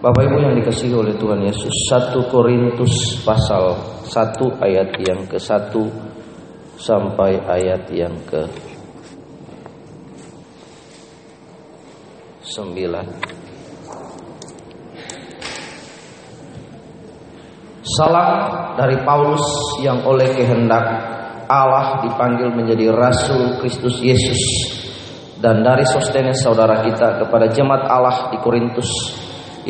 Bapak Ibu yang dikasihi oleh Tuhan Yesus 1 Korintus pasal 1 ayat yang ke 1 sampai ayat yang ke 9 Salam dari Paulus yang oleh kehendak Allah dipanggil menjadi Rasul Kristus Yesus dan dari Sostenes saudara kita kepada jemaat Allah di Korintus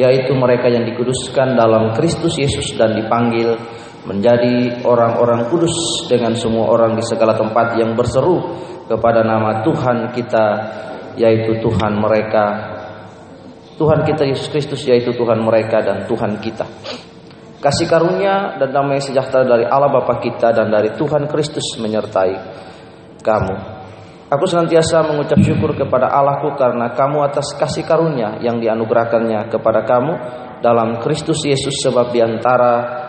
yaitu mereka yang dikuduskan dalam Kristus Yesus dan dipanggil menjadi orang-orang kudus dengan semua orang di segala tempat yang berseru kepada nama Tuhan kita yaitu Tuhan mereka Tuhan kita Yesus Kristus yaitu Tuhan mereka dan Tuhan kita Kasih karunia dan damai sejahtera dari Allah Bapa kita dan dari Tuhan Kristus menyertai kamu. Aku senantiasa mengucap syukur kepada Allahku karena kamu atas kasih karunia yang dianugerahkannya kepada kamu dalam Kristus Yesus sebab di antara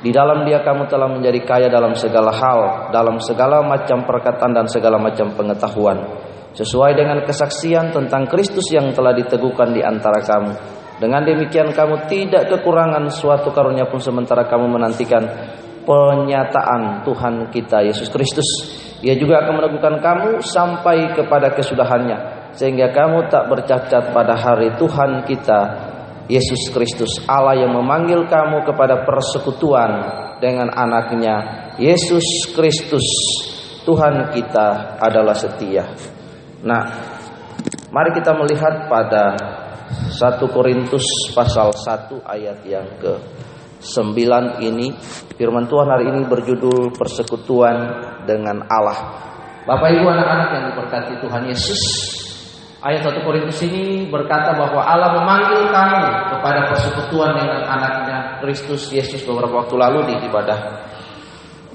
di dalam dia kamu telah menjadi kaya dalam segala hal, dalam segala macam perkataan dan segala macam pengetahuan. Sesuai dengan kesaksian tentang Kristus yang telah diteguhkan di antara kamu dengan demikian kamu tidak kekurangan suatu karunia pun sementara kamu menantikan penyataan Tuhan kita Yesus Kristus. Ia juga akan meneguhkan kamu sampai kepada kesudahannya sehingga kamu tak bercacat pada hari Tuhan kita Yesus Kristus. Allah yang memanggil kamu kepada persekutuan dengan anaknya Yesus Kristus. Tuhan kita adalah setia. Nah, mari kita melihat pada 1 Korintus pasal 1 ayat yang ke 9 ini. Firman Tuhan hari ini berjudul persekutuan dengan Allah. Bapak Ibu anak-anak yang diberkati Tuhan Yesus, ayat 1 Korintus ini berkata bahwa Allah memanggil kamu kepada persekutuan dengan anaknya Kristus Yesus beberapa waktu lalu di ibadah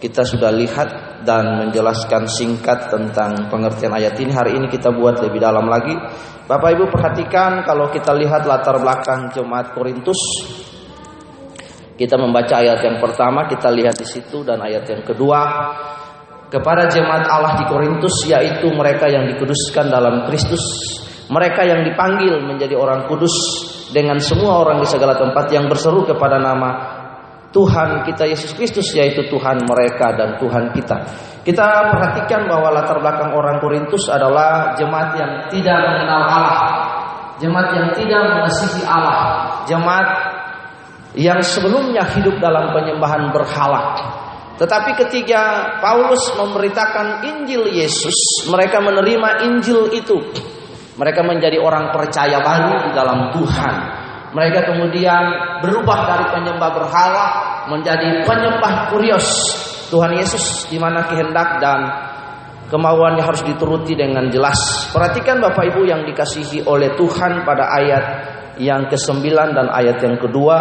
kita sudah lihat dan menjelaskan singkat tentang pengertian ayat ini. Hari ini kita buat lebih dalam lagi. Bapak Ibu perhatikan kalau kita lihat latar belakang jemaat Korintus. Kita membaca ayat yang pertama, kita lihat di situ dan ayat yang kedua kepada jemaat Allah di Korintus yaitu mereka yang dikuduskan dalam Kristus, mereka yang dipanggil menjadi orang kudus dengan semua orang di segala tempat yang berseru kepada nama Tuhan kita Yesus Kristus yaitu Tuhan mereka dan Tuhan kita. Kita perhatikan bahwa latar belakang orang Korintus adalah jemaat yang tidak mengenal Allah, jemaat yang tidak mengasihi Allah, jemaat yang sebelumnya hidup dalam penyembahan berhala. Tetapi ketika Paulus memberitakan Injil Yesus, mereka menerima Injil itu. Mereka menjadi orang percaya baru di dalam Tuhan. Mereka kemudian berubah dari penyembah berhala menjadi penyembah kurios Tuhan Yesus di mana kehendak dan kemauannya harus dituruti dengan jelas. Perhatikan Bapak Ibu yang dikasihi oleh Tuhan pada ayat yang ke-9 dan ayat yang kedua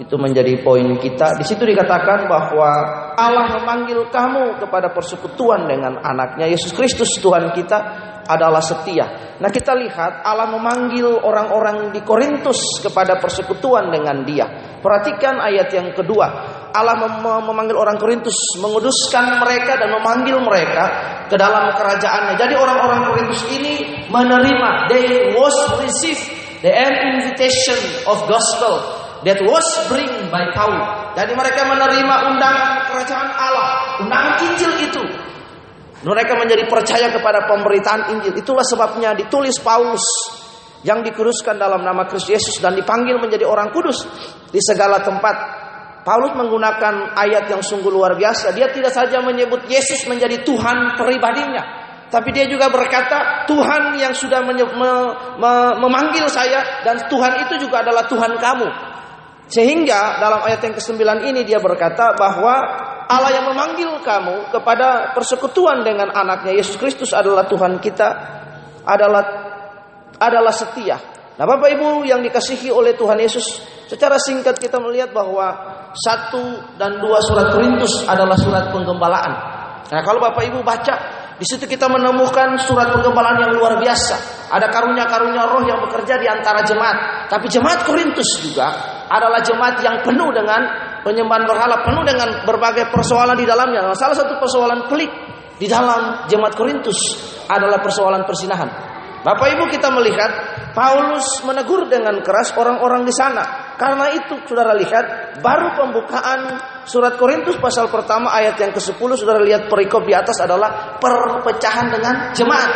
itu menjadi poin kita. Di situ dikatakan bahwa Allah memanggil kamu kepada persekutuan dengan anaknya Yesus Kristus Tuhan kita adalah setia. Nah kita lihat Allah memanggil orang-orang di Korintus kepada persekutuan dengan dia. Perhatikan ayat yang kedua. Allah mem memanggil orang Korintus, menguduskan mereka dan memanggil mereka ke dalam kerajaannya. Jadi orang-orang Korintus ini menerima, they was receive the invitation of gospel that was bring by Paul. Jadi mereka menerima undangan kerajaan Allah, undangan Injil itu mereka menjadi percaya kepada pemberitaan Injil. Itulah sebabnya ditulis Paulus yang dikuduskan dalam nama Kristus Yesus dan dipanggil menjadi orang kudus di segala tempat. Paulus menggunakan ayat yang sungguh luar biasa. Dia tidak saja menyebut Yesus menjadi Tuhan pribadinya, tapi dia juga berkata Tuhan yang sudah me, me, memanggil saya dan Tuhan itu juga adalah Tuhan kamu. Sehingga dalam ayat yang ke-9 ini dia berkata bahwa Allah yang memanggil kamu kepada persekutuan dengan anaknya Yesus Kristus adalah Tuhan kita adalah adalah setia. Nah Bapak Ibu yang dikasihi oleh Tuhan Yesus Secara singkat kita melihat bahwa Satu dan dua surat Korintus adalah surat penggembalaan Nah kalau Bapak Ibu baca di situ kita menemukan surat penggembalaan yang luar biasa. Ada karunia-karunia roh yang bekerja di antara jemaat. Tapi jemaat Korintus juga adalah jemaat yang penuh dengan penyembahan berhala, penuh dengan berbagai persoalan di dalamnya. Nah, salah satu persoalan pelik di dalam jemaat Korintus adalah persoalan persinahan. Bapak Ibu kita melihat Paulus menegur dengan keras orang-orang di sana. Karena itu saudara lihat baru pembukaan surat Korintus pasal pertama ayat yang ke-10 saudara lihat perikop di atas adalah perpecahan dengan jemaat.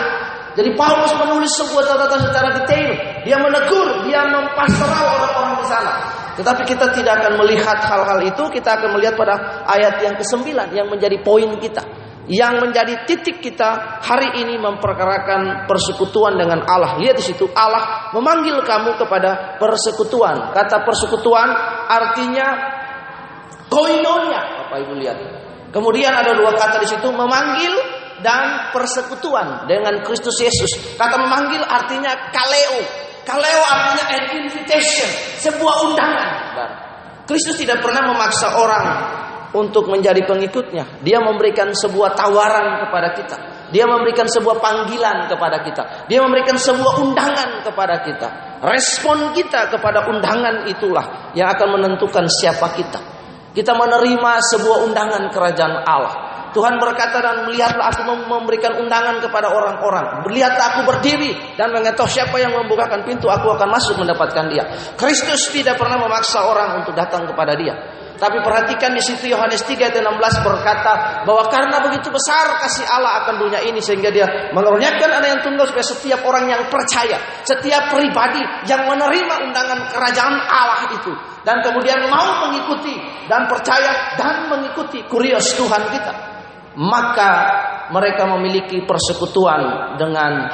Jadi Paulus menulis sebuah catatan secara detail. Dia menegur, dia mempastoral orang-orang di sana. Tetapi kita tidak akan melihat hal-hal itu, kita akan melihat pada ayat yang ke-9 yang menjadi poin kita. Yang menjadi titik kita hari ini memperkarakan persekutuan dengan Allah. Lihat di situ Allah memanggil kamu kepada persekutuan. Kata persekutuan artinya koinonia. Bapak Ibu lihat. Kemudian ada dua kata di situ memanggil dan persekutuan dengan Kristus Yesus. Kata memanggil artinya kaleo. Kaleo artinya an invitation, sebuah undangan. Kristus tidak pernah memaksa orang untuk menjadi pengikutnya. Dia memberikan sebuah tawaran kepada kita. Dia memberikan sebuah panggilan kepada kita. Dia memberikan sebuah undangan kepada kita. Respon kita kepada undangan itulah yang akan menentukan siapa kita. Kita menerima sebuah undangan kerajaan Allah. Tuhan berkata dan melihatlah aku memberikan undangan kepada orang-orang. Melihatlah aku berdiri dan mengetok siapa yang membukakan pintu, aku akan masuk mendapatkan dia. Kristus tidak pernah memaksa orang untuk datang kepada dia. Tapi perhatikan di situ Yohanes 3 ayat 16 berkata bahwa karena begitu besar kasih Allah akan dunia ini sehingga dia mengerjakan anak yang tunggal supaya setiap orang yang percaya, setiap pribadi yang menerima undangan kerajaan Allah itu dan kemudian mau mengikuti dan percaya dan mengikuti kurios Tuhan kita maka mereka memiliki persekutuan dengan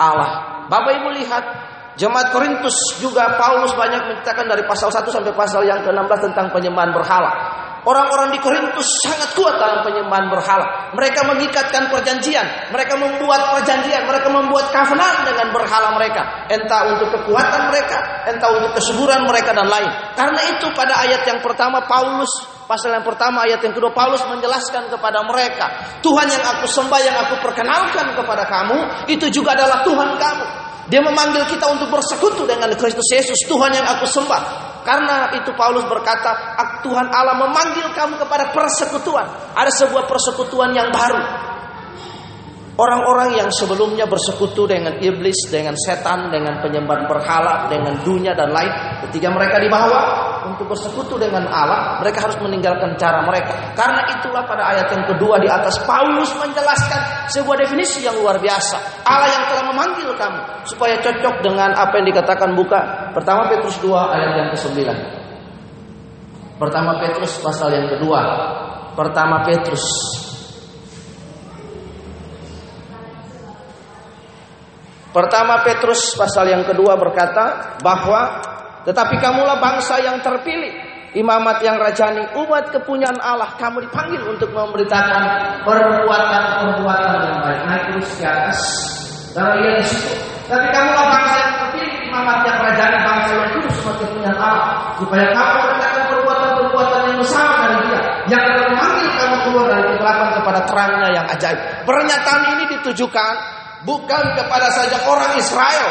Allah. Bapak Ibu lihat Jemaat Korintus juga Paulus banyak menceritakan dari pasal 1 sampai pasal yang ke-16 tentang penyembahan berhala. Orang-orang di Korintus sangat kuat dalam penyembahan berhala. Mereka mengikatkan perjanjian, mereka membuat perjanjian, mereka membuat covenant dengan berhala mereka. Entah untuk kekuatan mereka, entah untuk kesuburan mereka dan lain. Karena itu pada ayat yang pertama Paulus pasal yang pertama ayat yang kedua Paulus menjelaskan kepada mereka, Tuhan yang aku sembah yang aku perkenalkan kepada kamu itu juga adalah Tuhan kamu. Dia memanggil kita untuk bersekutu dengan Kristus Yesus, Tuhan yang aku sembah. Karena itu Paulus berkata, Tuhan Allah memanggil kamu kepada persekutuan. Ada sebuah persekutuan yang baru. Orang-orang yang sebelumnya bersekutu dengan iblis, dengan setan, dengan penyembahan berhala, dengan dunia dan lain, ketika mereka dibawa untuk bersekutu dengan Allah, mereka harus meninggalkan cara mereka. Karena itulah pada ayat yang kedua di atas Paulus menjelaskan sebuah definisi yang luar biasa. Allah yang telah memanggil kamu supaya cocok dengan apa yang dikatakan buka pertama Petrus 2 ayat yang ke-9. Pertama Petrus pasal yang kedua. Pertama Petrus Pertama Petrus pasal yang kedua berkata bahwa tetapi kamulah bangsa yang terpilih, imamat yang rajani, umat kepunyaan Allah. Kamu dipanggil untuk memberitakan perbuatan-perbuatan yang baik. Naik terus ke atas. Dan lihat di situ. Tapi kamulah bangsa yang terpilih, imamat yang rajani, bangsa yang kudus, umat kepunyaan Allah. Supaya kamu memberitakan perbuatan-perbuatan yang bersama dari dia. Yang akan memanggil kamu keluar dari kegelapan kepada terangnya yang ajaib. Pernyataan ini ditujukan bukan kepada saja orang Israel,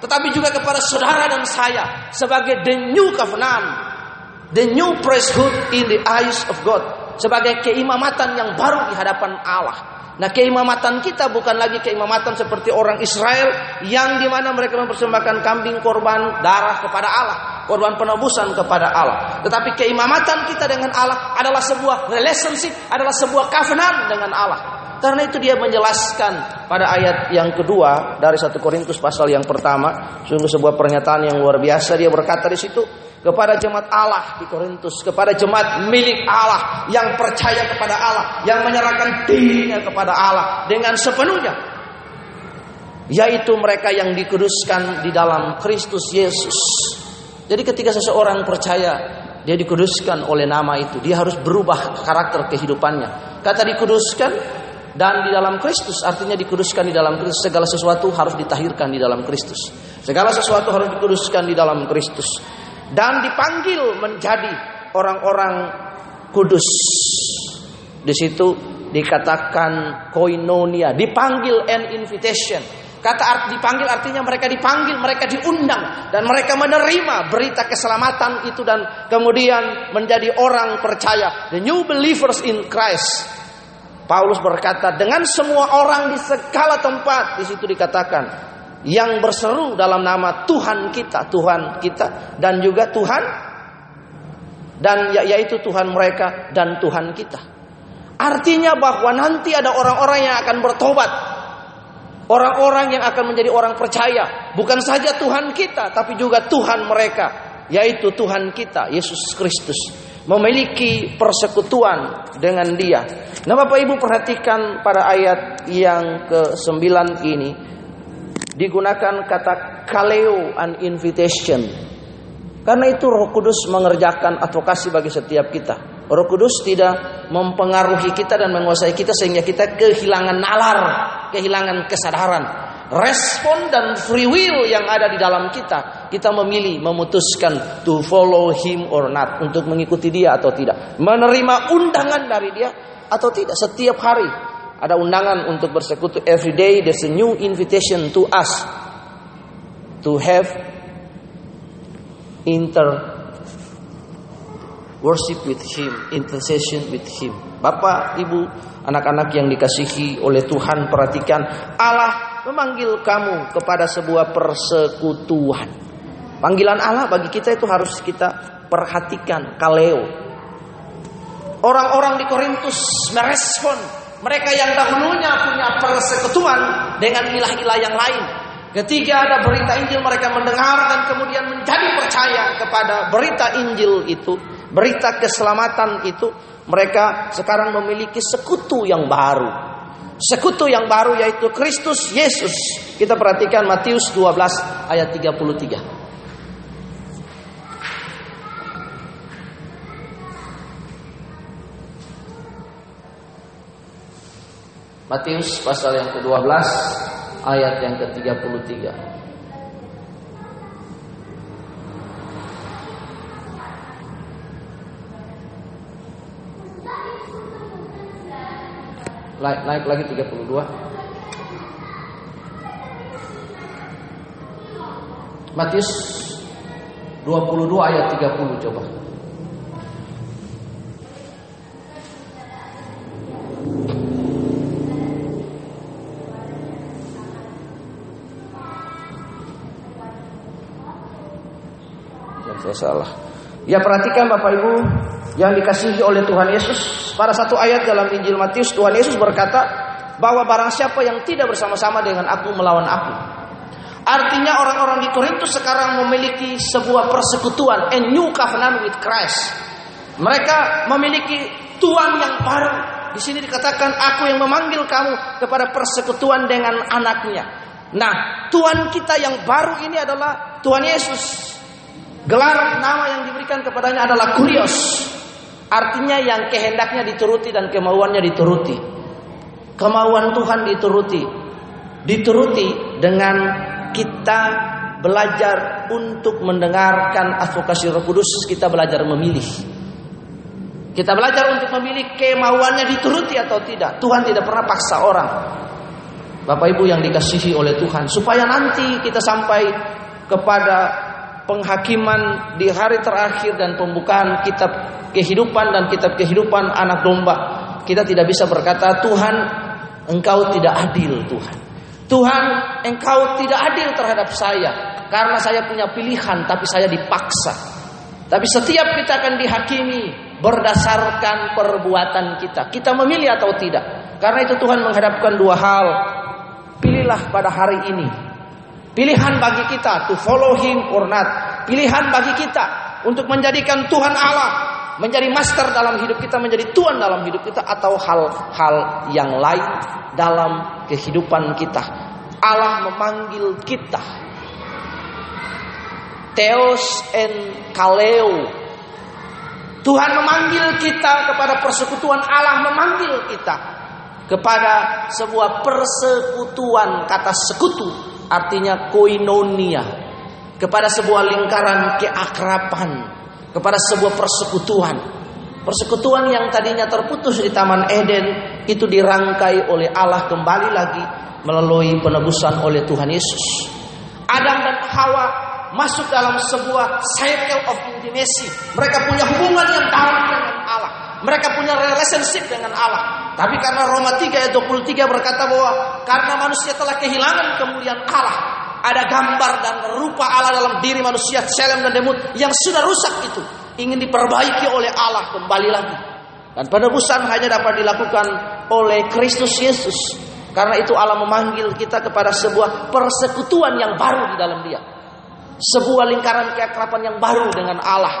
tetapi juga kepada saudara dan saya sebagai the new covenant, the new priesthood in the eyes of God, sebagai keimamatan yang baru di hadapan Allah. Nah keimamatan kita bukan lagi keimamatan seperti orang Israel yang di mana mereka mempersembahkan kambing korban darah kepada Allah, korban penebusan kepada Allah. Tetapi keimamatan kita dengan Allah adalah sebuah relationship, adalah sebuah covenant dengan Allah. Karena itu dia menjelaskan pada ayat yang kedua dari satu Korintus pasal yang pertama, sungguh sebuah pernyataan yang luar biasa dia berkata di situ kepada jemaat Allah di Korintus, kepada jemaat milik Allah yang percaya kepada Allah, yang menyerahkan dirinya kepada Allah dengan sepenuhnya. Yaitu mereka yang dikuduskan di dalam Kristus Yesus. Jadi ketika seseorang percaya dia dikuduskan oleh nama itu, dia harus berubah karakter kehidupannya. Kata dikuduskan dan di dalam Kristus artinya dikuduskan di dalam Kristus segala sesuatu harus ditahirkan di dalam Kristus. Segala sesuatu harus dikuduskan di dalam Kristus. Dan dipanggil menjadi orang-orang kudus. Di situ dikatakan koinonia dipanggil an invitation. Kata art dipanggil artinya mereka dipanggil mereka diundang dan mereka menerima berita keselamatan itu dan kemudian menjadi orang percaya the new believers in Christ Paulus berkata, dengan semua orang di segala tempat, di situ dikatakan, yang berseru dalam nama Tuhan kita, Tuhan kita, dan juga Tuhan, dan ya, yaitu Tuhan mereka dan Tuhan kita. Artinya bahwa nanti ada orang-orang yang akan bertobat, orang-orang yang akan menjadi orang percaya, bukan saja Tuhan kita, tapi juga Tuhan mereka, yaitu Tuhan kita, Yesus Kristus memiliki persekutuan dengan dia. Nah Bapak Ibu perhatikan pada ayat yang ke-9 ini digunakan kata kaleo an invitation. Karena itu Roh Kudus mengerjakan advokasi bagi setiap kita. Roh Kudus tidak mempengaruhi kita dan menguasai kita sehingga kita kehilangan nalar, kehilangan kesadaran respon dan free will yang ada di dalam kita. Kita memilih, memutuskan to follow him or not. Untuk mengikuti dia atau tidak. Menerima undangan dari dia atau tidak. Setiap hari ada undangan untuk bersekutu. Every day there's a new invitation to us. To have inter worship with him, intercession with him. Bapak, Ibu, anak-anak yang dikasihi oleh Tuhan, perhatikan Allah memanggil kamu kepada sebuah persekutuan. Panggilan Allah bagi kita itu harus kita perhatikan kaleo. Orang-orang di Korintus merespon mereka yang dahulunya punya persekutuan dengan ilah-ilah yang lain. Ketika ada berita Injil mereka mendengar dan kemudian menjadi percaya kepada berita Injil itu, berita keselamatan itu, mereka sekarang memiliki sekutu yang baru sekutu yang baru yaitu Kristus Yesus. Kita perhatikan Matius 12 ayat 33. Matius pasal yang ke-12 ayat yang ke-33. Naik, naik lagi 32 Matius 22 ayat 30 coba. Saya salah. Ya perhatikan Bapak Ibu yang dikasihi oleh Tuhan Yesus. Pada satu ayat dalam Injil Matius, Tuhan Yesus berkata bahwa barang siapa yang tidak bersama-sama dengan aku melawan aku. Artinya orang-orang di Korintus sekarang memiliki sebuah persekutuan, a new covenant with Christ. Mereka memiliki Tuhan yang baru. Di sini dikatakan aku yang memanggil kamu kepada persekutuan dengan anaknya. Nah, Tuhan kita yang baru ini adalah Tuhan Yesus. Gelar nama yang diberikan kepadanya adalah Kurios. Artinya yang kehendaknya dituruti dan kemauannya dituruti. Kemauan Tuhan dituruti. Dituruti dengan kita belajar untuk mendengarkan advokasi Roh Kudus, kita belajar memilih. Kita belajar untuk memilih kemauannya dituruti atau tidak. Tuhan tidak pernah paksa orang. Bapak Ibu yang dikasihi oleh Tuhan, supaya nanti kita sampai kepada penghakiman di hari terakhir dan pembukaan kitab kehidupan dan kitab kehidupan anak domba. Kita tidak bisa berkata, Tuhan, engkau tidak adil Tuhan. Tuhan, engkau tidak adil terhadap saya. Karena saya punya pilihan, tapi saya dipaksa. Tapi setiap kita akan dihakimi berdasarkan perbuatan kita. Kita memilih atau tidak. Karena itu Tuhan menghadapkan dua hal. Pilihlah pada hari ini. Pilihan bagi kita to follow him or not. Pilihan bagi kita untuk menjadikan Tuhan Allah menjadi master dalam hidup kita, menjadi tuan dalam hidup kita atau hal-hal yang lain dalam kehidupan kita. Allah memanggil kita. Theos en kaleo. Tuhan memanggil kita kepada persekutuan Allah memanggil kita kepada sebuah persekutuan kata sekutu artinya koinonia kepada sebuah lingkaran keakraban kepada sebuah persekutuan. Persekutuan yang tadinya terputus di Taman Eden itu dirangkai oleh Allah kembali lagi melalui penebusan oleh Tuhan Yesus. Adam dan Hawa masuk dalam sebuah cycle of intimacy. Mereka punya hubungan yang dalam dengan Allah. Mereka punya relationship dengan Allah. Tapi karena Roma 3 ayat 23 berkata bahwa karena manusia telah kehilangan kemuliaan Allah, ada gambar dan rupa Allah dalam diri manusia, Selem dan Demut yang sudah rusak itu ingin diperbaiki oleh Allah kembali lagi. Dan penebusan hanya dapat dilakukan oleh Kristus Yesus. Karena itu Allah memanggil kita kepada sebuah persekutuan yang baru di dalam dia. Sebuah lingkaran keakraban yang baru dengan Allah.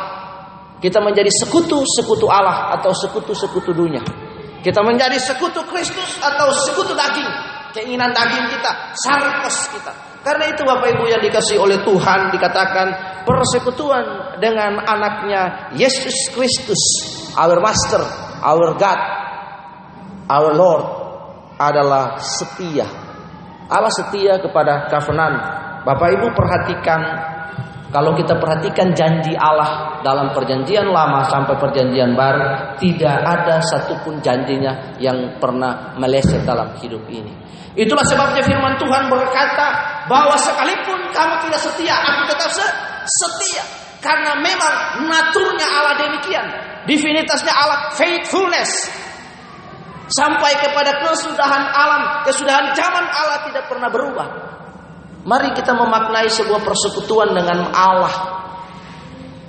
Kita menjadi sekutu-sekutu Allah atau sekutu-sekutu dunia. Kita menjadi sekutu Kristus atau sekutu daging. Keinginan daging kita, sarkas kita. Karena itu Bapak Ibu yang dikasih oleh Tuhan dikatakan persekutuan dengan anaknya Yesus Kristus, our master, our God, our Lord adalah setia. Allah setia kepada covenant. Bapak Ibu perhatikan kalau kita perhatikan janji Allah dalam perjanjian lama sampai perjanjian baru, tidak ada satupun janjinya yang pernah meleset dalam hidup ini. Itulah sebabnya firman Tuhan berkata bahwa sekalipun kamu tidak setia, aku tetap setia. Karena memang naturnya Allah demikian. Divinitasnya Allah faithfulness. Sampai kepada kesudahan alam, kesudahan zaman Allah tidak pernah berubah. Mari kita memaknai sebuah persekutuan dengan Allah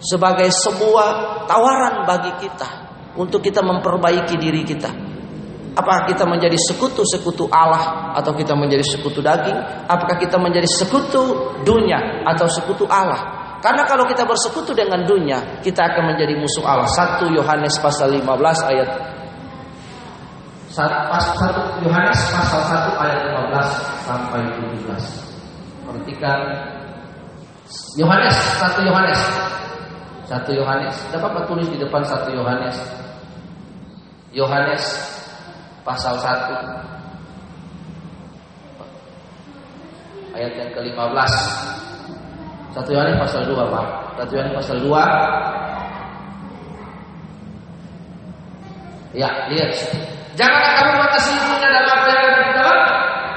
sebagai sebuah tawaran bagi kita untuk kita memperbaiki diri kita. Apakah kita menjadi sekutu-sekutu Allah atau kita menjadi sekutu daging? Apakah kita menjadi sekutu dunia atau sekutu Allah? Karena kalau kita bersekutu dengan dunia, kita akan menjadi musuh Allah. 1 Yohanes pasal 15 ayat 1 Yohanes pasal 1 ayat 15 sampai 17. Perhatikan Yohanes, satu Yohanes. Satu Yohanes. Dapat Bapak tulis di depan satu Yohanes. Yohanes pasal 1 ayat yang ke-15. Satu Yohanes pasal 2, Pak. Satu Yohanes pasal 2 Ya, lihat. Janganlah kamu mengasihi dunia dan apa yang ada di dalam.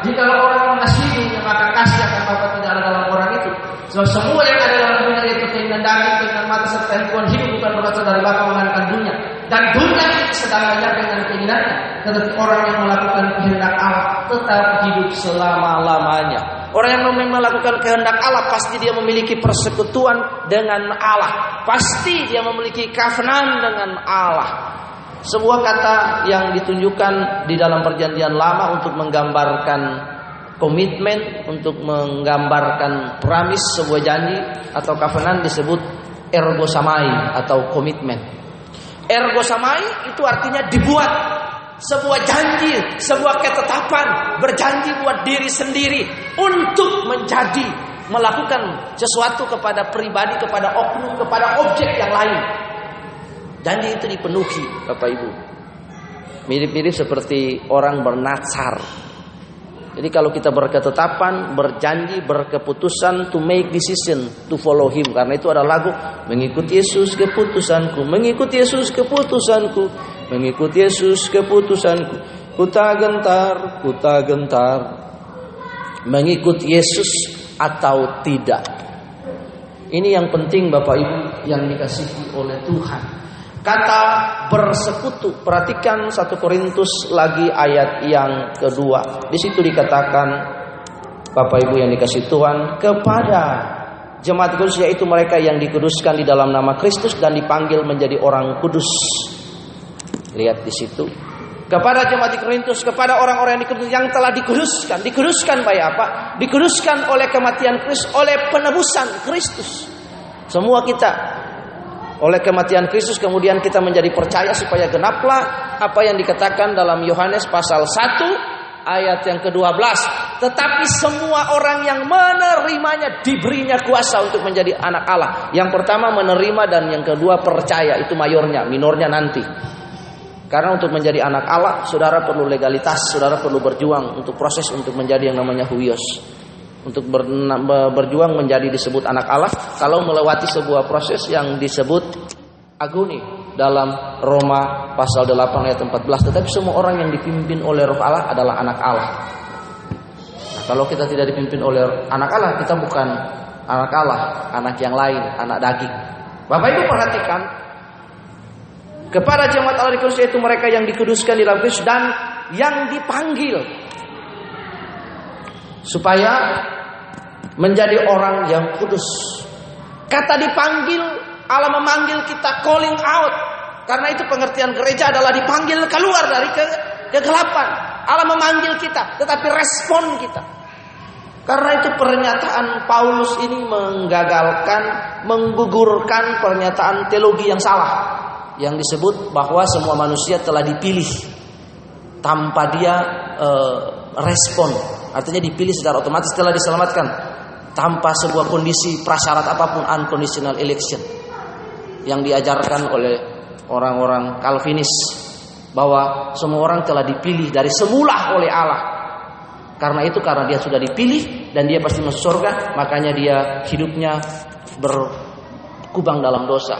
Jika orang mengasihi dunia, maka kasih Sebab semua yang ada dalam dunia itu keinginan daging, keinginan mata serta himpuan hidup bukan berasal dari Bapa melainkan dunia. Dan dunia sedang banyak dengan keinginannya. Tetapi orang yang melakukan kehendak Allah tetap hidup selama-lamanya. Orang yang melakukan kehendak Allah pasti dia memiliki persekutuan dengan Allah. Pasti dia memiliki covenant dengan Allah. Sebuah kata yang ditunjukkan di dalam perjanjian lama untuk menggambarkan komitmen, untuk menggambarkan pramis sebuah janji atau covenant disebut ergo samai atau komitmen. Ergo samai itu artinya dibuat sebuah janji, sebuah ketetapan, berjanji buat diri sendiri untuk menjadi melakukan sesuatu kepada pribadi, kepada oknum, kepada objek yang lain. Janji itu dipenuhi, Bapak Ibu. Mirip-mirip seperti orang bernatsar. Jadi kalau kita berketetapan, berjanji, berkeputusan to make decision to follow him. Karena itu ada lagu mengikuti Yesus keputusanku, mengikuti Yesus keputusanku, mengikuti Yesus keputusanku. Kuta gentar, kuta gentar. Mengikuti Yesus atau tidak. Ini yang penting Bapak Ibu yang dikasihi oleh Tuhan. Kata bersekutu, perhatikan satu Korintus lagi ayat yang kedua. Di situ dikatakan Bapak Ibu yang dikasih Tuhan kepada jemaat kudus yaitu mereka yang dikuduskan di dalam nama Kristus dan dipanggil menjadi orang kudus. Lihat di situ. Kepada jemaat di Korintus, kepada orang-orang yang yang telah dikuduskan, dikuduskan by apa? Dikuduskan oleh kematian Kristus, oleh penebusan Kristus. Semua kita oleh kematian Kristus kemudian kita menjadi percaya supaya genaplah apa yang dikatakan dalam Yohanes pasal 1 ayat yang ke-12. Tetapi semua orang yang menerimanya diberinya kuasa untuk menjadi anak Allah. Yang pertama menerima dan yang kedua percaya. Itu mayornya, minornya nanti. Karena untuk menjadi anak Allah, saudara perlu legalitas, saudara perlu berjuang untuk proses untuk menjadi yang namanya huios untuk ber, berjuang menjadi disebut anak Allah kalau melewati sebuah proses yang disebut aguni dalam Roma pasal 8 ayat 14 tetapi semua orang yang dipimpin oleh roh Allah adalah anak Allah. Nah, kalau kita tidak dipimpin oleh anak Allah kita bukan anak Allah anak yang lain anak daging. Bapak Ibu perhatikan kepada jemaat Allah di Kristus yaitu mereka yang dikuduskan di dalam Kristus dan yang dipanggil supaya menjadi orang yang kudus. Kata dipanggil, Allah memanggil kita calling out. Karena itu pengertian gereja adalah dipanggil keluar dari ke kegelapan. Allah memanggil kita, tetapi respon kita. Karena itu pernyataan Paulus ini menggagalkan, menggugurkan pernyataan teologi yang salah. Yang disebut bahwa semua manusia telah dipilih tanpa dia e, respon. Artinya dipilih secara otomatis telah diselamatkan tanpa sebuah kondisi prasyarat apa pun unconditional election yang diajarkan oleh orang-orang Calvinis bahwa semua orang telah dipilih dari semula oleh Allah. Karena itu karena dia sudah dipilih dan dia pasti masuk surga, makanya dia hidupnya berkubang dalam dosa.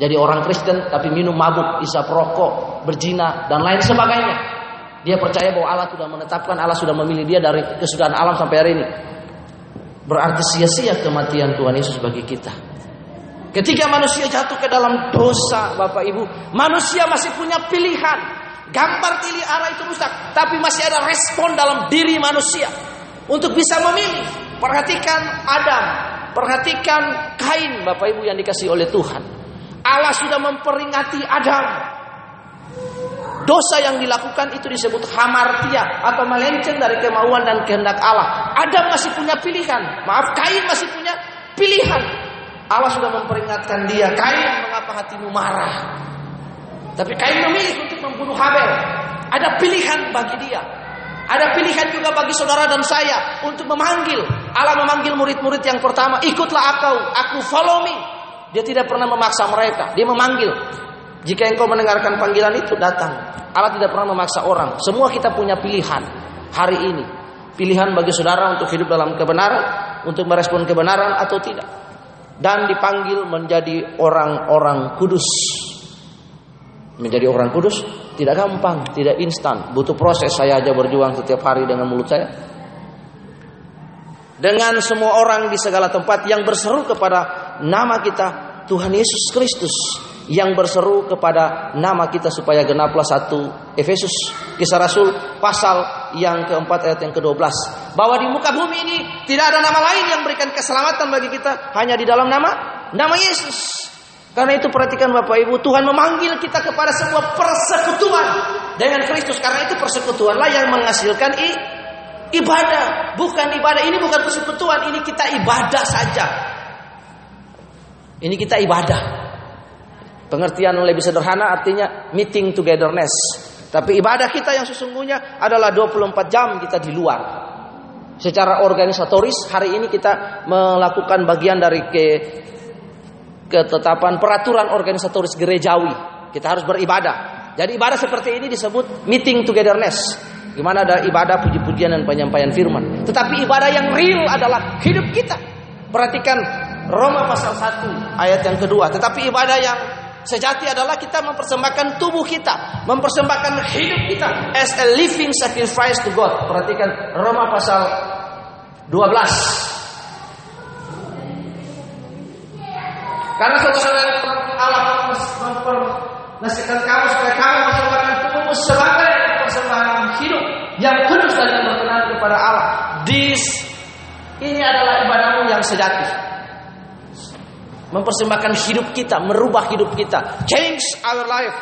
Jadi orang Kristen tapi minum mabuk, isap rokok, berzina dan lain sebagainya. Dia percaya bahwa Allah sudah menetapkan, Allah sudah memilih dia dari kesudahan alam sampai hari ini. Berarti sia-sia kematian Tuhan Yesus bagi kita. Ketika manusia jatuh ke dalam dosa, Bapak Ibu, manusia masih punya pilihan. Gambar pilih arah itu rusak, tapi masih ada respon dalam diri manusia untuk bisa memilih. Perhatikan Adam, perhatikan Kain, Bapak Ibu yang dikasih oleh Tuhan. Allah sudah memperingati Adam. Dosa yang dilakukan itu disebut hamartia atau melenceng dari kemauan dan kehendak Allah. Adam masih punya pilihan. Maaf, Kain masih punya pilihan. Allah sudah memperingatkan dia, Kain mengapa hatimu marah? Tapi Kain memilih untuk membunuh Habel. Ada pilihan bagi dia. Ada pilihan juga bagi saudara dan saya untuk memanggil. Allah memanggil murid-murid yang pertama, ikutlah aku, aku follow me. Dia tidak pernah memaksa mereka, dia memanggil. Jika engkau mendengarkan panggilan itu datang. Allah tidak pernah memaksa orang. Semua kita punya pilihan hari ini. Pilihan bagi saudara untuk hidup dalam kebenaran, untuk merespon kebenaran atau tidak dan dipanggil menjadi orang-orang kudus. Menjadi orang kudus tidak gampang, tidak instan, butuh proses. Saya aja berjuang setiap hari dengan mulut saya. Dengan semua orang di segala tempat yang berseru kepada nama kita Tuhan Yesus Kristus yang berseru kepada nama kita supaya genaplah satu Efesus kisah Rasul pasal yang keempat ayat yang ke-12 bahwa di muka bumi ini tidak ada nama lain yang berikan keselamatan bagi kita hanya di dalam nama nama Yesus. Karena itu perhatikan Bapak Ibu, Tuhan memanggil kita kepada sebuah persekutuan dengan Kristus. Karena itu persekutuanlah yang menghasilkan i, ibadah, bukan ibadah. Ini bukan persekutuan, ini kita ibadah saja. Ini kita ibadah. Pengertian lebih sederhana artinya meeting togetherness. Tapi ibadah kita yang sesungguhnya adalah 24 jam kita di luar. Secara organisatoris hari ini kita melakukan bagian dari ke ketetapan peraturan organisatoris gerejawi. Kita harus beribadah. Jadi ibadah seperti ini disebut meeting togetherness. Gimana ada ibadah puji-pujian dan penyampaian firman. Tetapi ibadah yang real adalah hidup kita. Perhatikan Roma pasal 1 ayat yang kedua. Tetapi ibadah yang Sejati adalah kita mempersembahkan tubuh kita, mempersembahkan hidup kita as a living sacrifice to God. Perhatikan Roma pasal 12. Karena saudara Allah mempernasihatkan kamu supaya kamu mempersembahkan tubuhmu sebagai persembahan hidup yang kudus dan berkenan kepada Allah. This ini adalah ibadahmu yang sejati mempersembahkan hidup kita, merubah hidup kita, change our life.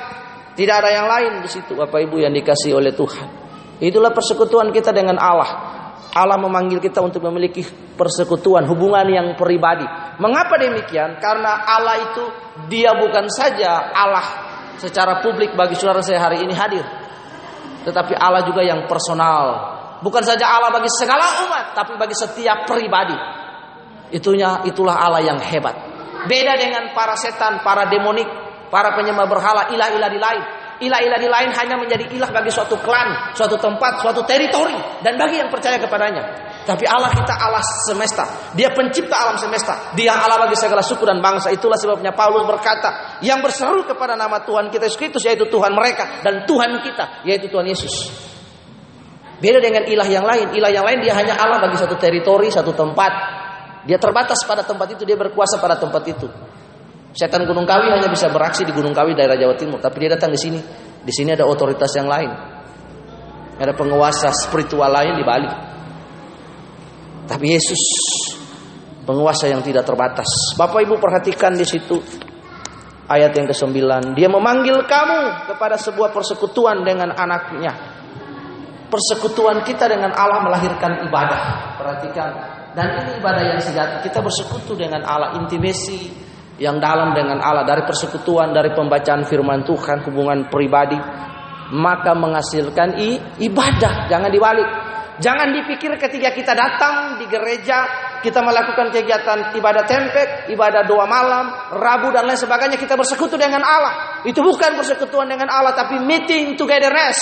Tidak ada yang lain di situ, Bapak Ibu yang dikasih oleh Tuhan. Itulah persekutuan kita dengan Allah. Allah memanggil kita untuk memiliki persekutuan, hubungan yang pribadi. Mengapa demikian? Karena Allah itu dia bukan saja Allah secara publik bagi saudara saya hari ini hadir. Tetapi Allah juga yang personal. Bukan saja Allah bagi segala umat, tapi bagi setiap pribadi. Itunya itulah Allah yang hebat. Beda dengan para setan, para demonik, para penyembah berhala, ilah-ilah di lain. Ilah-ilah di lain hanya menjadi ilah bagi suatu klan, suatu tempat, suatu teritori. Dan bagi yang percaya kepadanya. Tapi Allah kita Allah semesta. Dia pencipta alam semesta. Dia Allah bagi segala suku dan bangsa. Itulah sebabnya Paulus berkata. Yang berseru kepada nama Tuhan kita Yesus Kristus. Yaitu Tuhan mereka. Dan Tuhan kita. Yaitu Tuhan Yesus. Beda dengan ilah yang lain. Ilah yang lain dia hanya Allah bagi satu teritori, satu tempat. Dia terbatas pada tempat itu, dia berkuasa pada tempat itu. Setan Gunung Kawi hanya bisa beraksi di Gunung Kawi daerah Jawa Timur, tapi dia datang di sini. Di sini ada otoritas yang lain. Ada penguasa spiritual lain di Bali. Tapi Yesus penguasa yang tidak terbatas. Bapak Ibu perhatikan di situ ayat yang ke-9. Dia memanggil kamu kepada sebuah persekutuan dengan anaknya. Persekutuan kita dengan Allah melahirkan ibadah. Perhatikan. Dan ini ibadah yang sejati. Kita bersekutu dengan Allah. Intimasi yang dalam dengan Allah. Dari persekutuan, dari pembacaan firman Tuhan, hubungan pribadi. Maka menghasilkan ibadah. Jangan dibalik. Jangan dipikir ketika kita datang di gereja, kita melakukan kegiatan ibadah tempek, ibadah doa malam, rabu dan lain sebagainya, kita bersekutu dengan Allah. Itu bukan persekutuan dengan Allah, tapi meeting togetherness.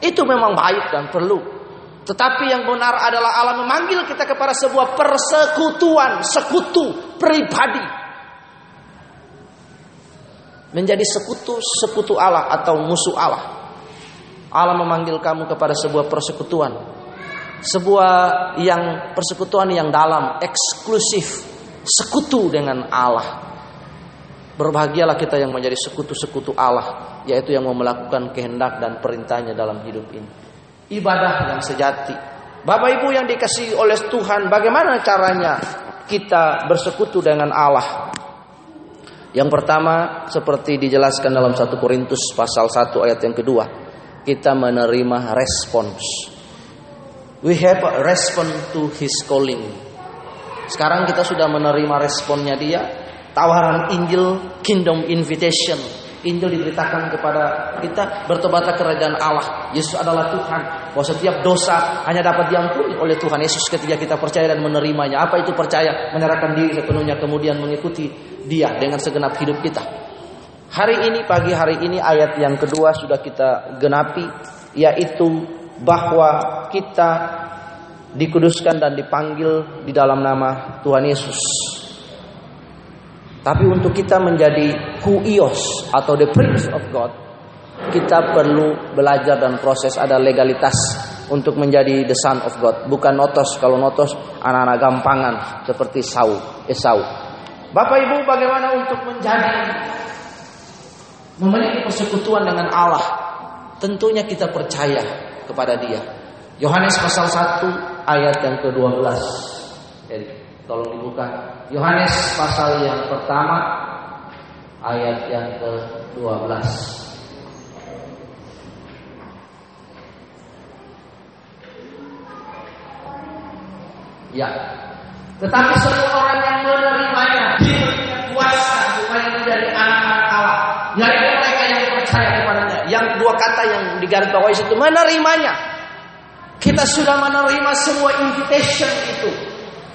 Itu memang baik dan perlu. Tetapi yang benar adalah Allah memanggil kita kepada sebuah persekutuan, sekutu pribadi. Menjadi sekutu, sekutu Allah atau musuh Allah. Allah memanggil kamu kepada sebuah persekutuan. Sebuah yang persekutuan yang dalam, eksklusif, sekutu dengan Allah. Berbahagialah kita yang menjadi sekutu-sekutu Allah, yaitu yang mau melakukan kehendak dan perintahnya dalam hidup ini. Ibadah yang sejati. Bapak Ibu yang dikasih oleh Tuhan, bagaimana caranya kita bersekutu dengan Allah? Yang pertama seperti dijelaskan dalam 1 Korintus pasal 1 ayat yang kedua kita menerima respons. We have a response to his calling. Sekarang kita sudah menerima responnya dia, tawaran Injil, kingdom invitation. Injil diberitakan kepada kita bertobatlah kerajaan Allah. Yesus adalah Tuhan. Bahwa setiap dosa hanya dapat diampuni oleh Tuhan Yesus ketika kita percaya dan menerimanya. Apa itu percaya? Menyerahkan diri sepenuhnya kemudian mengikuti Dia dengan segenap hidup kita. Hari ini pagi hari ini ayat yang kedua sudah kita genapi yaitu bahwa kita dikuduskan dan dipanggil di dalam nama Tuhan Yesus. Tapi untuk kita menjadi huios atau the prince of God, kita perlu belajar dan proses ada legalitas untuk menjadi the son of God, bukan notos. Kalau notos anak-anak gampangan seperti Saul, Esau. Bapak Ibu bagaimana untuk menjadi memiliki persekutuan dengan Allah, tentunya kita percaya kepada Dia. Yohanes pasal 1 ayat yang ke-12. Jadi, tolong dibuka. Yohanes pasal yang pertama ayat yang ke-12. Ya. Tetapi semua orang yang menerimanya diberikan kuasa supaya menjadi anak-anak Allah. Yaitu mereka yang percaya kepadanya. Yang dua kata yang digarisbawahi itu menerimanya. Kita sudah menerima semua invitation itu.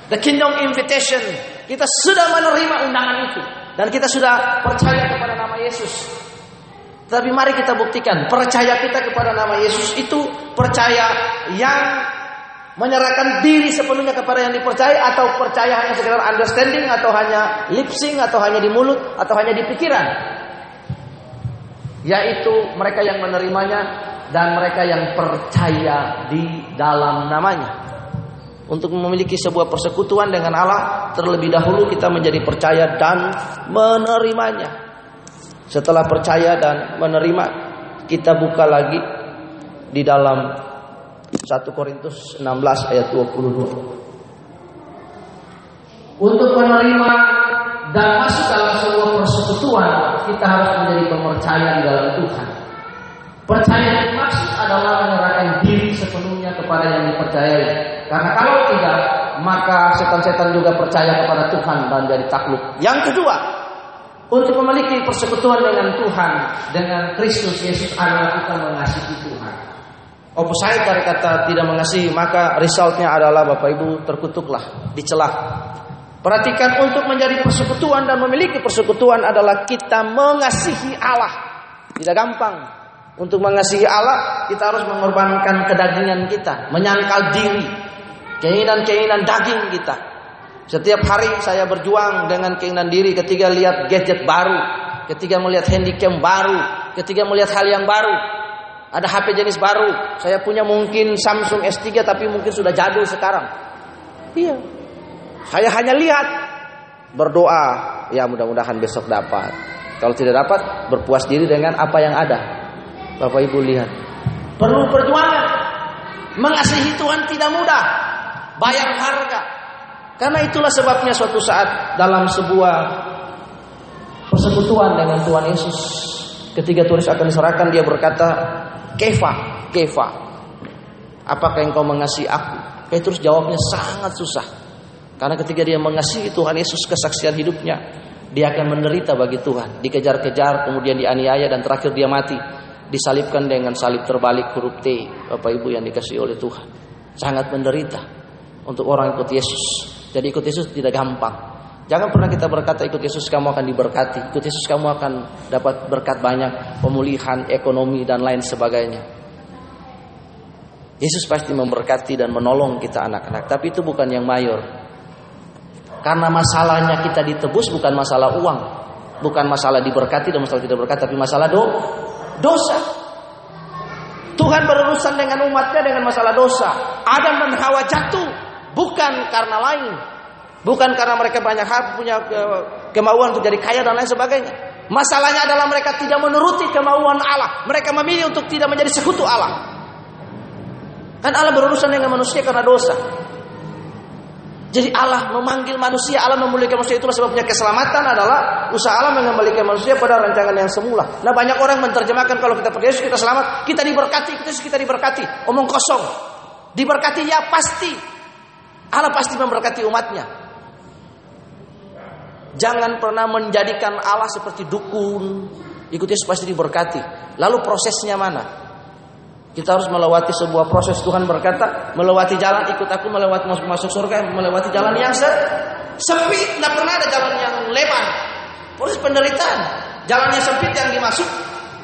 The kingdom invitation. Kita sudah menerima undangan itu. Dan kita sudah percaya kepada nama Yesus. Tapi mari kita buktikan. Percaya kita kepada nama Yesus itu percaya yang menyerahkan diri sepenuhnya kepada yang dipercaya atau percaya hanya sekedar understanding atau hanya lip atau hanya di mulut atau hanya di pikiran yaitu mereka yang menerimanya dan mereka yang percaya di dalam namanya untuk memiliki sebuah persekutuan dengan Allah terlebih dahulu kita menjadi percaya dan menerimanya setelah percaya dan menerima kita buka lagi di dalam 1 Korintus 16 ayat 22. Untuk menerima dan masuk dalam sebuah persekutuan, kita harus menjadi pemercaya di dalam Tuhan. Percaya yang maksud adalah menyerahkan diri sepenuhnya kepada yang dipercayai. Karena kalau tidak, maka setan-setan juga percaya kepada Tuhan dan jadi takluk. Yang kedua, untuk memiliki persekutuan dengan Tuhan, dengan Kristus Yesus adalah kita mengasihi Tuhan. Opposite dari kata tidak mengasihi maka resultnya adalah Bapak Ibu terkutuklah, dicelah. Perhatikan untuk menjadi persekutuan dan memiliki persekutuan adalah kita mengasihi Allah. Tidak gampang. Untuk mengasihi Allah kita harus mengorbankan kedagingan kita, menyangkal diri, keinginan-keinginan daging kita. Setiap hari saya berjuang dengan keinginan diri ketika lihat gadget baru, ketika melihat handycam baru, ketika melihat hal yang baru, ada HP jenis baru. Saya punya mungkin Samsung S3 tapi mungkin sudah jadul sekarang. Iya. Saya hanya lihat. Berdoa, ya mudah-mudahan besok dapat. Kalau tidak dapat, berpuas diri dengan apa yang ada. Bapak Ibu lihat. Perlu perjuangan. Mengasihi Tuhan tidak mudah. Bayar harga. Karena itulah sebabnya suatu saat dalam sebuah persekutuan dengan Tuhan Yesus. Ketika Yesus akan diserahkan, dia berkata, Kefa, Kefa, apakah engkau mengasihi aku? Petrus jawabnya sangat susah. Karena ketika dia mengasihi Tuhan Yesus kesaksian hidupnya, dia akan menderita bagi Tuhan, dikejar-kejar, kemudian dianiaya dan terakhir dia mati, disalibkan dengan salib terbalik huruf T, Bapak Ibu yang dikasih oleh Tuhan. Sangat menderita untuk orang ikut Yesus. Jadi ikut Yesus tidak gampang. Jangan pernah kita berkata ikut Yesus kamu akan diberkati, ikut Yesus kamu akan dapat berkat banyak, pemulihan ekonomi dan lain sebagainya. Yesus pasti memberkati dan menolong kita anak-anak, tapi itu bukan yang mayor. Karena masalahnya kita ditebus bukan masalah uang, bukan masalah diberkati dan masalah tidak berkati, tapi masalah do dosa. Tuhan berurusan dengan umatnya dengan masalah dosa. Adam dan Hawa jatuh bukan karena lain, bukan karena mereka banyak hak punya kemauan untuk jadi kaya dan lain sebagainya. Masalahnya adalah mereka tidak menuruti kemauan Allah. Mereka memilih untuk tidak menjadi sekutu Allah. Kan Allah berurusan dengan manusia karena dosa. Jadi Allah memanggil manusia, Allah memulihkan manusia itulah sebabnya keselamatan adalah usaha Allah mengembalikan manusia pada rancangan yang semula. Nah banyak orang menerjemahkan kalau kita percaya Yesus kita selamat, kita diberkati, kita diberkati. Omong kosong. Diberkati ya pasti. Allah pasti memberkati umatnya. Jangan pernah menjadikan Allah seperti dukun. Ikut Yesus pasti diberkati. Lalu prosesnya mana? Kita harus melewati sebuah proses. Tuhan berkata, melewati jalan ikut aku melewati masuk, masuk surga, melewati jalan yang se sempit. Tidak pernah ada jalan yang lebar. Proses penderitaan. Jalan yang sempit yang dimasuk,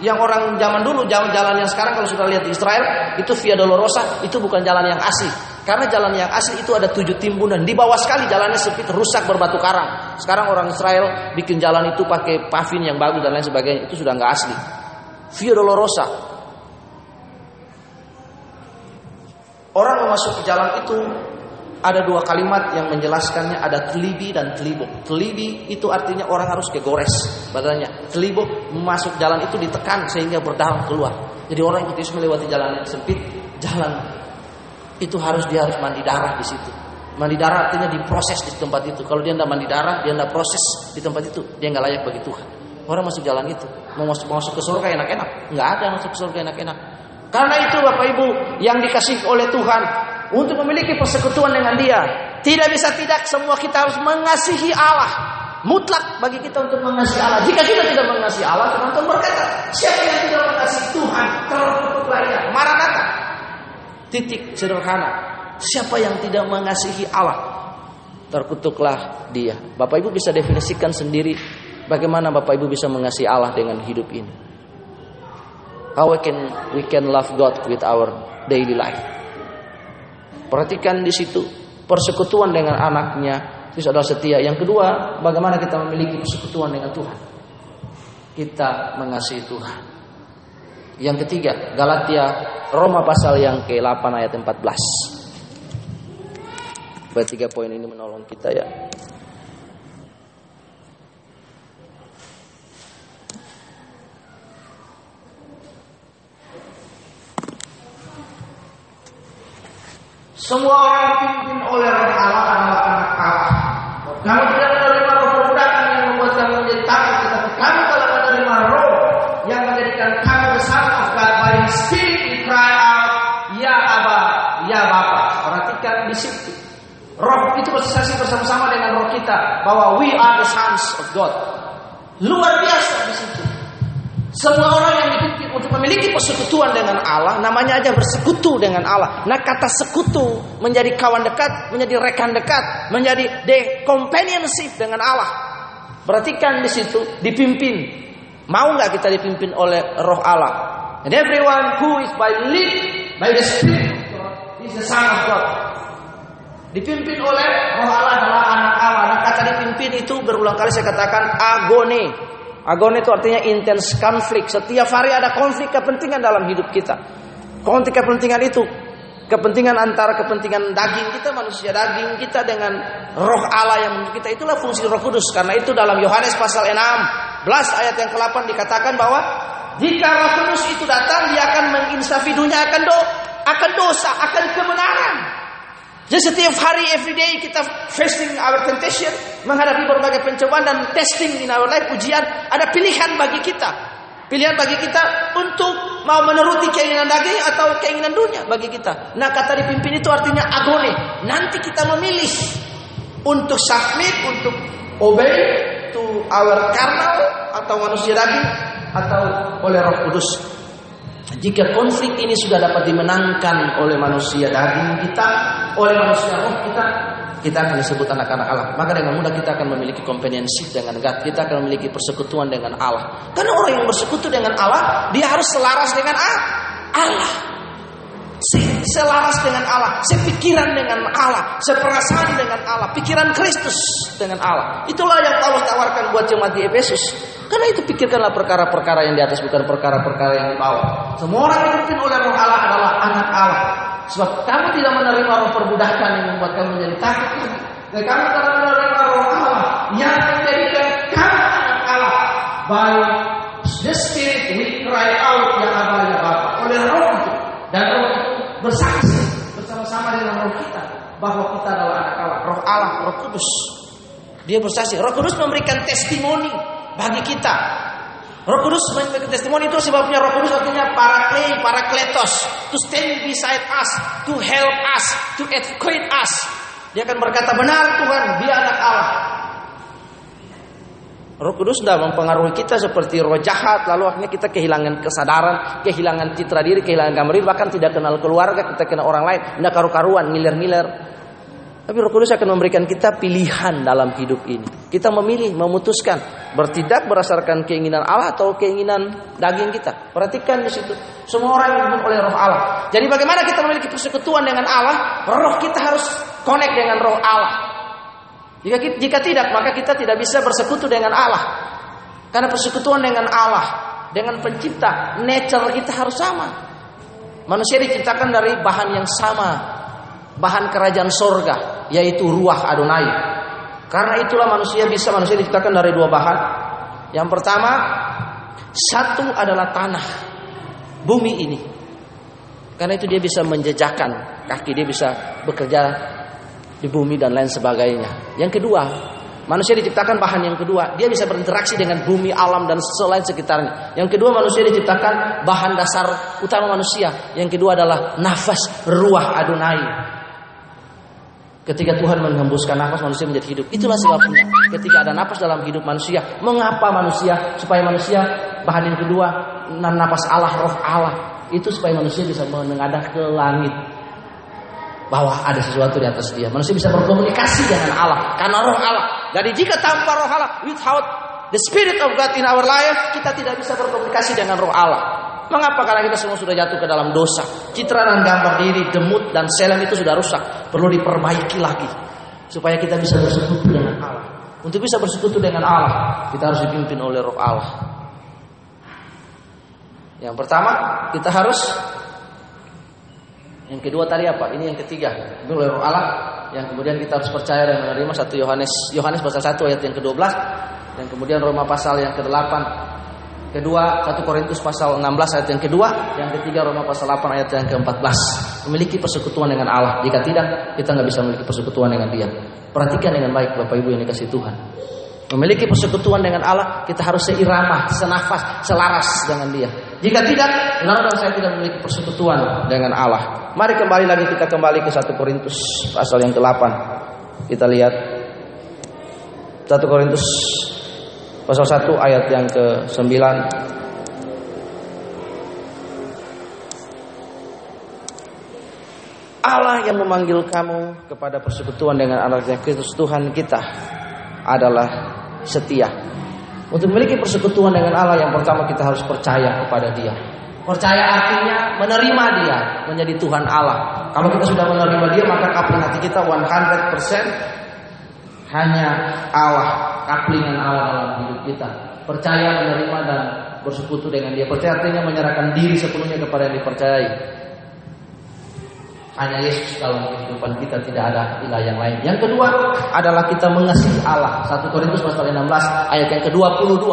yang orang zaman dulu, jalan jalan yang sekarang kalau sudah lihat di Israel itu Via Dolorosa itu bukan jalan yang asli. Karena jalan yang asli itu ada tujuh timbunan. Di bawah sekali jalannya sempit, rusak berbatu karang. Sekarang orang Israel bikin jalan itu pakai pavin yang bagus dan lain sebagainya. Itu sudah nggak asli. Via Dolorosa Orang memasuki jalan itu ada dua kalimat yang menjelaskannya ada telibi dan telibuk. Telibi itu artinya orang harus kegores badannya. Telibuk masuk jalan itu ditekan sehingga berdarah keluar. Jadi orang itu melewati jalan yang sempit, jalan itu harus dia harus mandi darah di situ. Mandi darah artinya diproses di tempat itu. Kalau dia tidak mandi darah, dia tidak proses di tempat itu, dia nggak layak bagi Tuhan. Orang masuk jalan itu, mau masuk masuk ke surga enak-enak, nggak ada masuk ke surga enak-enak. Karena itu Bapak Ibu yang dikasih oleh Tuhan untuk memiliki persekutuan dengan Dia. Tidak bisa tidak semua kita harus mengasihi Allah. Mutlak bagi kita untuk mengasihi Allah. Jika kita tidak mengasihi Allah, teman-teman berkata, siapa yang tidak mengasihi Tuhan, terkutuklah ia. Maranatha. Titik sederhana. Siapa yang tidak mengasihi Allah, terkutuklah dia. Bapak Ibu bisa definisikan sendiri bagaimana Bapak Ibu bisa mengasihi Allah dengan hidup ini. How we can we can love God with our daily life. Perhatikan di situ persekutuan dengan anaknya itu adalah setia. Yang kedua, bagaimana kita memiliki persekutuan dengan Tuhan. Kita mengasihi Tuhan. Yang ketiga, Galatia Roma pasal yang ke-8 ayat 14. Bertiga poin ini menolong kita ya. Semua orang dipimpin oleh Allah adalah anak Allah. Kamu tidak Spirit we cry out, Ya Aba, Ya Bapa. Perhatikan di situ. Roh itu bersaksi bersama-sama dengan roh kita bahwa we are the sons of God. Luar biasa di situ. Semua orang yang dipimpin untuk memiliki persekutuan dengan Allah, namanya aja bersekutu dengan Allah. Nah kata sekutu menjadi kawan dekat, menjadi rekan dekat, menjadi the companionship dengan Allah. Perhatikan di situ dipimpin. Mau nggak kita dipimpin oleh Roh Allah? And everyone who is by lead by the Spirit is the Son of God. Dipimpin oleh Roh Allah adalah anak Allah. Nah kata dipimpin itu berulang kali saya katakan agone. Agon itu artinya intens konflik. Setiap hari ada konflik kepentingan dalam hidup kita. Konflik kepentingan itu kepentingan antara kepentingan daging kita manusia daging kita dengan roh Allah yang kita itulah fungsi Roh Kudus karena itu dalam Yohanes pasal 16 ayat yang ke-8 dikatakan bahwa jika Roh Kudus itu datang dia akan menginsafi dunia akan do akan dosa akan kebenaran jadi setiap hari everyday kita facing our temptation menghadapi berbagai pencobaan dan testing in our life ujian ada pilihan bagi kita Pilihan bagi kita untuk mau menuruti keinginan daging atau keinginan dunia bagi kita. Nah kata dipimpin itu artinya agone. Nanti kita memilih untuk submit, untuk obey to our carnal atau manusia daging atau oleh roh kudus. Jika konflik ini sudah dapat dimenangkan oleh manusia daging kita, oleh manusia roh kita, kita akan disebut anak-anak Allah. Maka dengan mudah kita akan memiliki companionship dengan God. Kita akan memiliki persekutuan dengan Allah. Karena orang yang bersekutu dengan Allah, dia harus selaras dengan Allah. Selaras dengan Allah, sepikiran dengan Allah, seperasaan dengan Allah, pikiran Kristus dengan Allah. Itulah yang Paulus tawarkan buat jemaat di Efesus. Karena itu pikirkanlah perkara-perkara yang di atas bukan perkara-perkara yang di bawah. Semua orang yang dipimpin oleh Roh Allah adalah anak Allah. Sebab kamu tidak menerima roh perbudakan yang membuat kamu menjadi takut. Dan kamu telah menerima roh Allah yang menjadikan kamu anak Allah. By the Spirit we cry out yang abahnya Bapa. Oleh roh itu. Dan roh bersaksi bersama-sama dengan roh kita. Bahwa kita adalah anak Allah. Roh Allah, roh kudus. Dia bersaksi. Roh kudus memberikan testimoni bagi kita Roh Kudus memberikan testimoni itu sebabnya Roh Kudus artinya para clay, para kletos, to stand beside us, to help us, to educate us. Dia akan berkata benar Tuhan, dia anak Allah. Roh Kudus tidak mempengaruhi kita seperti roh jahat, lalu akhirnya kita kehilangan kesadaran, kehilangan citra diri, kehilangan gambar diri, bahkan tidak kenal keluarga, kita kenal orang lain, tidak karu-karuan, ngiler-ngiler. Tapi Roh Kudus akan memberikan kita pilihan dalam hidup ini. Kita memilih, memutuskan bertindak berdasarkan keinginan Allah atau keinginan daging kita. Perhatikan di situ. Semua orang dipimpin oleh Roh Allah. Jadi bagaimana kita memiliki persekutuan dengan Allah? Roh kita harus connect dengan Roh Allah. Jika jika tidak, maka kita tidak bisa bersekutu dengan Allah. Karena persekutuan dengan Allah, dengan pencipta, nature kita harus sama. Manusia diciptakan dari bahan yang sama, bahan kerajaan sorga yaitu ruah Adonai. Karena itulah manusia bisa manusia diciptakan dari dua bahan. Yang pertama satu adalah tanah bumi ini. Karena itu dia bisa menjejakkan kaki dia bisa bekerja di bumi dan lain sebagainya. Yang kedua, manusia diciptakan bahan yang kedua, dia bisa berinteraksi dengan bumi, alam dan selain sekitarnya. Yang kedua, manusia diciptakan bahan dasar utama manusia. Yang kedua adalah nafas ruah Adonai. Ketika Tuhan menghembuskan nafas manusia menjadi hidup. Itulah sebabnya ketika ada nafas dalam hidup manusia. Mengapa manusia? Supaya manusia bahan yang kedua nafas Allah, roh Allah. Itu supaya manusia bisa menengadah ke langit. Bahwa ada sesuatu di atas dia. Manusia bisa berkomunikasi dengan Allah. Karena roh Allah. Jadi jika tanpa roh Allah. Without the spirit of God in our life. Kita tidak bisa berkomunikasi dengan roh Allah. Mengapa? Karena kita semua sudah jatuh ke dalam dosa. Citra dan gambar diri, demut dan selan itu sudah rusak. Perlu diperbaiki lagi. Supaya kita bisa bersekutu dengan Allah. Untuk bisa bersekutu dengan Allah, kita harus dipimpin oleh roh Allah. Yang pertama, kita harus yang kedua tadi apa? Ini yang ketiga. Roh Allah. Yang kemudian kita harus percaya dan menerima satu Yohanes Yohanes pasal 1 ayat yang ke-12 dan kemudian Roma pasal yang ke-8 Kedua, 1 Korintus pasal 16 ayat yang kedua, yang ketiga Roma pasal 8 ayat yang ke-14. Memiliki persekutuan dengan Allah. Jika tidak, kita nggak bisa memiliki persekutuan dengan Dia. Perhatikan dengan baik Bapak Ibu yang dikasih Tuhan. Memiliki persekutuan dengan Allah, kita harus seirama, senafas, selaras dengan Dia. Jika tidak, benar dan saya tidak memiliki persekutuan dengan Allah. Mari kembali lagi kita kembali ke 1 Korintus pasal yang ke-8. Kita lihat 1 Korintus pasal 1 ayat yang ke-9 Allah yang memanggil kamu kepada persekutuan dengan anaknya Kristus Tuhan kita adalah setia. Untuk memiliki persekutuan dengan Allah yang pertama kita harus percaya kepada dia. Percaya artinya menerima dia menjadi Tuhan Allah. Kalau kita sudah menerima dia maka kapling hati kita 100% hanya Allah kaplingan Allah dalam hidup kita. Percaya, menerima dan bersekutu dengan Dia. Percaya artinya menyerahkan diri sepenuhnya kepada yang dipercayai. Hanya Yesus dalam kehidupan kita tidak ada ilah yang lain. Yang kedua adalah kita mengasihi Allah. 1 Korintus pasal 16 ayat yang ke-22.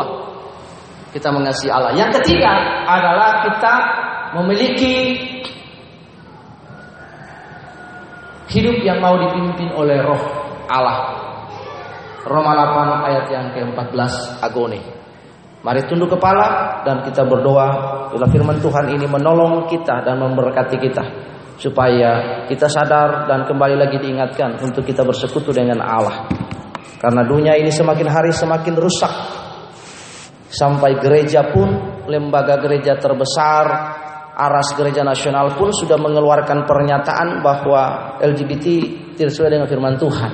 Kita mengasihi Allah. Yang ketiga adalah kita memiliki hidup yang mau dipimpin oleh roh Allah. Roma 8 ayat yang ke-14 agone. Mari tunduk kepala dan kita berdoa bila firman Tuhan ini menolong kita dan memberkati kita supaya kita sadar dan kembali lagi diingatkan untuk kita bersekutu dengan Allah. Karena dunia ini semakin hari semakin rusak. Sampai gereja pun lembaga gereja terbesar Aras Gereja Nasional pun sudah mengeluarkan pernyataan bahwa LGBT tidak sesuai dengan firman Tuhan.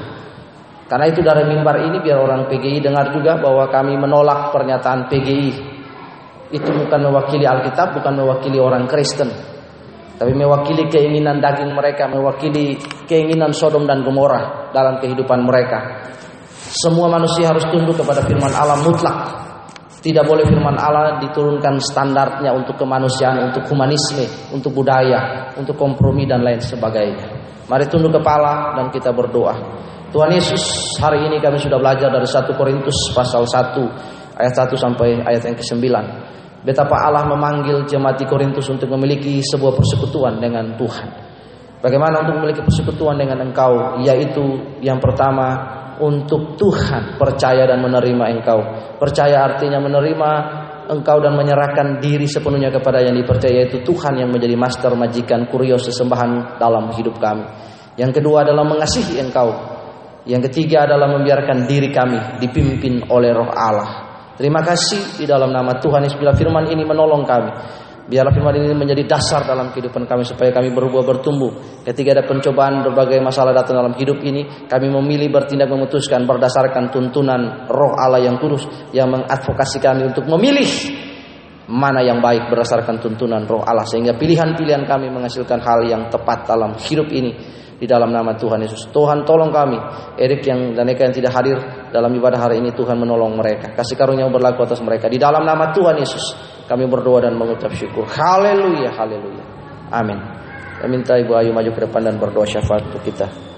Karena itu dari mimbar ini biar orang PGI dengar juga bahwa kami menolak pernyataan PGI. Itu bukan mewakili Alkitab, bukan mewakili orang Kristen. Tapi mewakili keinginan daging mereka, mewakili keinginan Sodom dan Gomora dalam kehidupan mereka. Semua manusia harus tunduk kepada firman Allah mutlak. Tidak boleh firman Allah diturunkan standarnya untuk kemanusiaan, untuk humanisme, untuk budaya, untuk kompromi dan lain sebagainya. Mari tunduk kepala dan kita berdoa. Tuhan Yesus, hari ini kami sudah belajar dari 1 Korintus pasal 1 ayat 1 sampai ayat yang ke-9. Betapa Allah memanggil jemaat di Korintus untuk memiliki sebuah persekutuan dengan Tuhan. Bagaimana untuk memiliki persekutuan dengan engkau? Yaitu yang pertama untuk Tuhan percaya dan menerima engkau. Percaya artinya menerima engkau dan menyerahkan diri sepenuhnya kepada yang dipercaya yaitu Tuhan yang menjadi master majikan kurios sesembahan dalam hidup kami. Yang kedua adalah mengasihi engkau. Yang ketiga adalah membiarkan diri kami dipimpin oleh roh Allah. Terima kasih di dalam nama Tuhan Yesus bila firman ini menolong kami. Biarlah firman ini menjadi dasar dalam kehidupan kami supaya kami berbuah bertumbuh. Ketika ada pencobaan berbagai masalah datang dalam hidup ini, kami memilih bertindak memutuskan berdasarkan tuntunan Roh Allah yang kudus yang mengadvokasi kami untuk memilih mana yang baik berdasarkan tuntunan Roh Allah sehingga pilihan-pilihan kami menghasilkan hal yang tepat dalam hidup ini di dalam nama Tuhan Yesus. Tuhan tolong kami. Erik yang dan Eka yang tidak hadir dalam ibadah hari ini Tuhan menolong mereka. Kasih karunia berlaku atas mereka. Di dalam nama Tuhan Yesus kami berdoa dan mengucap syukur. Haleluya, haleluya. Amin. Saya minta Ibu Ayu maju ke depan dan berdoa syafaat untuk kita.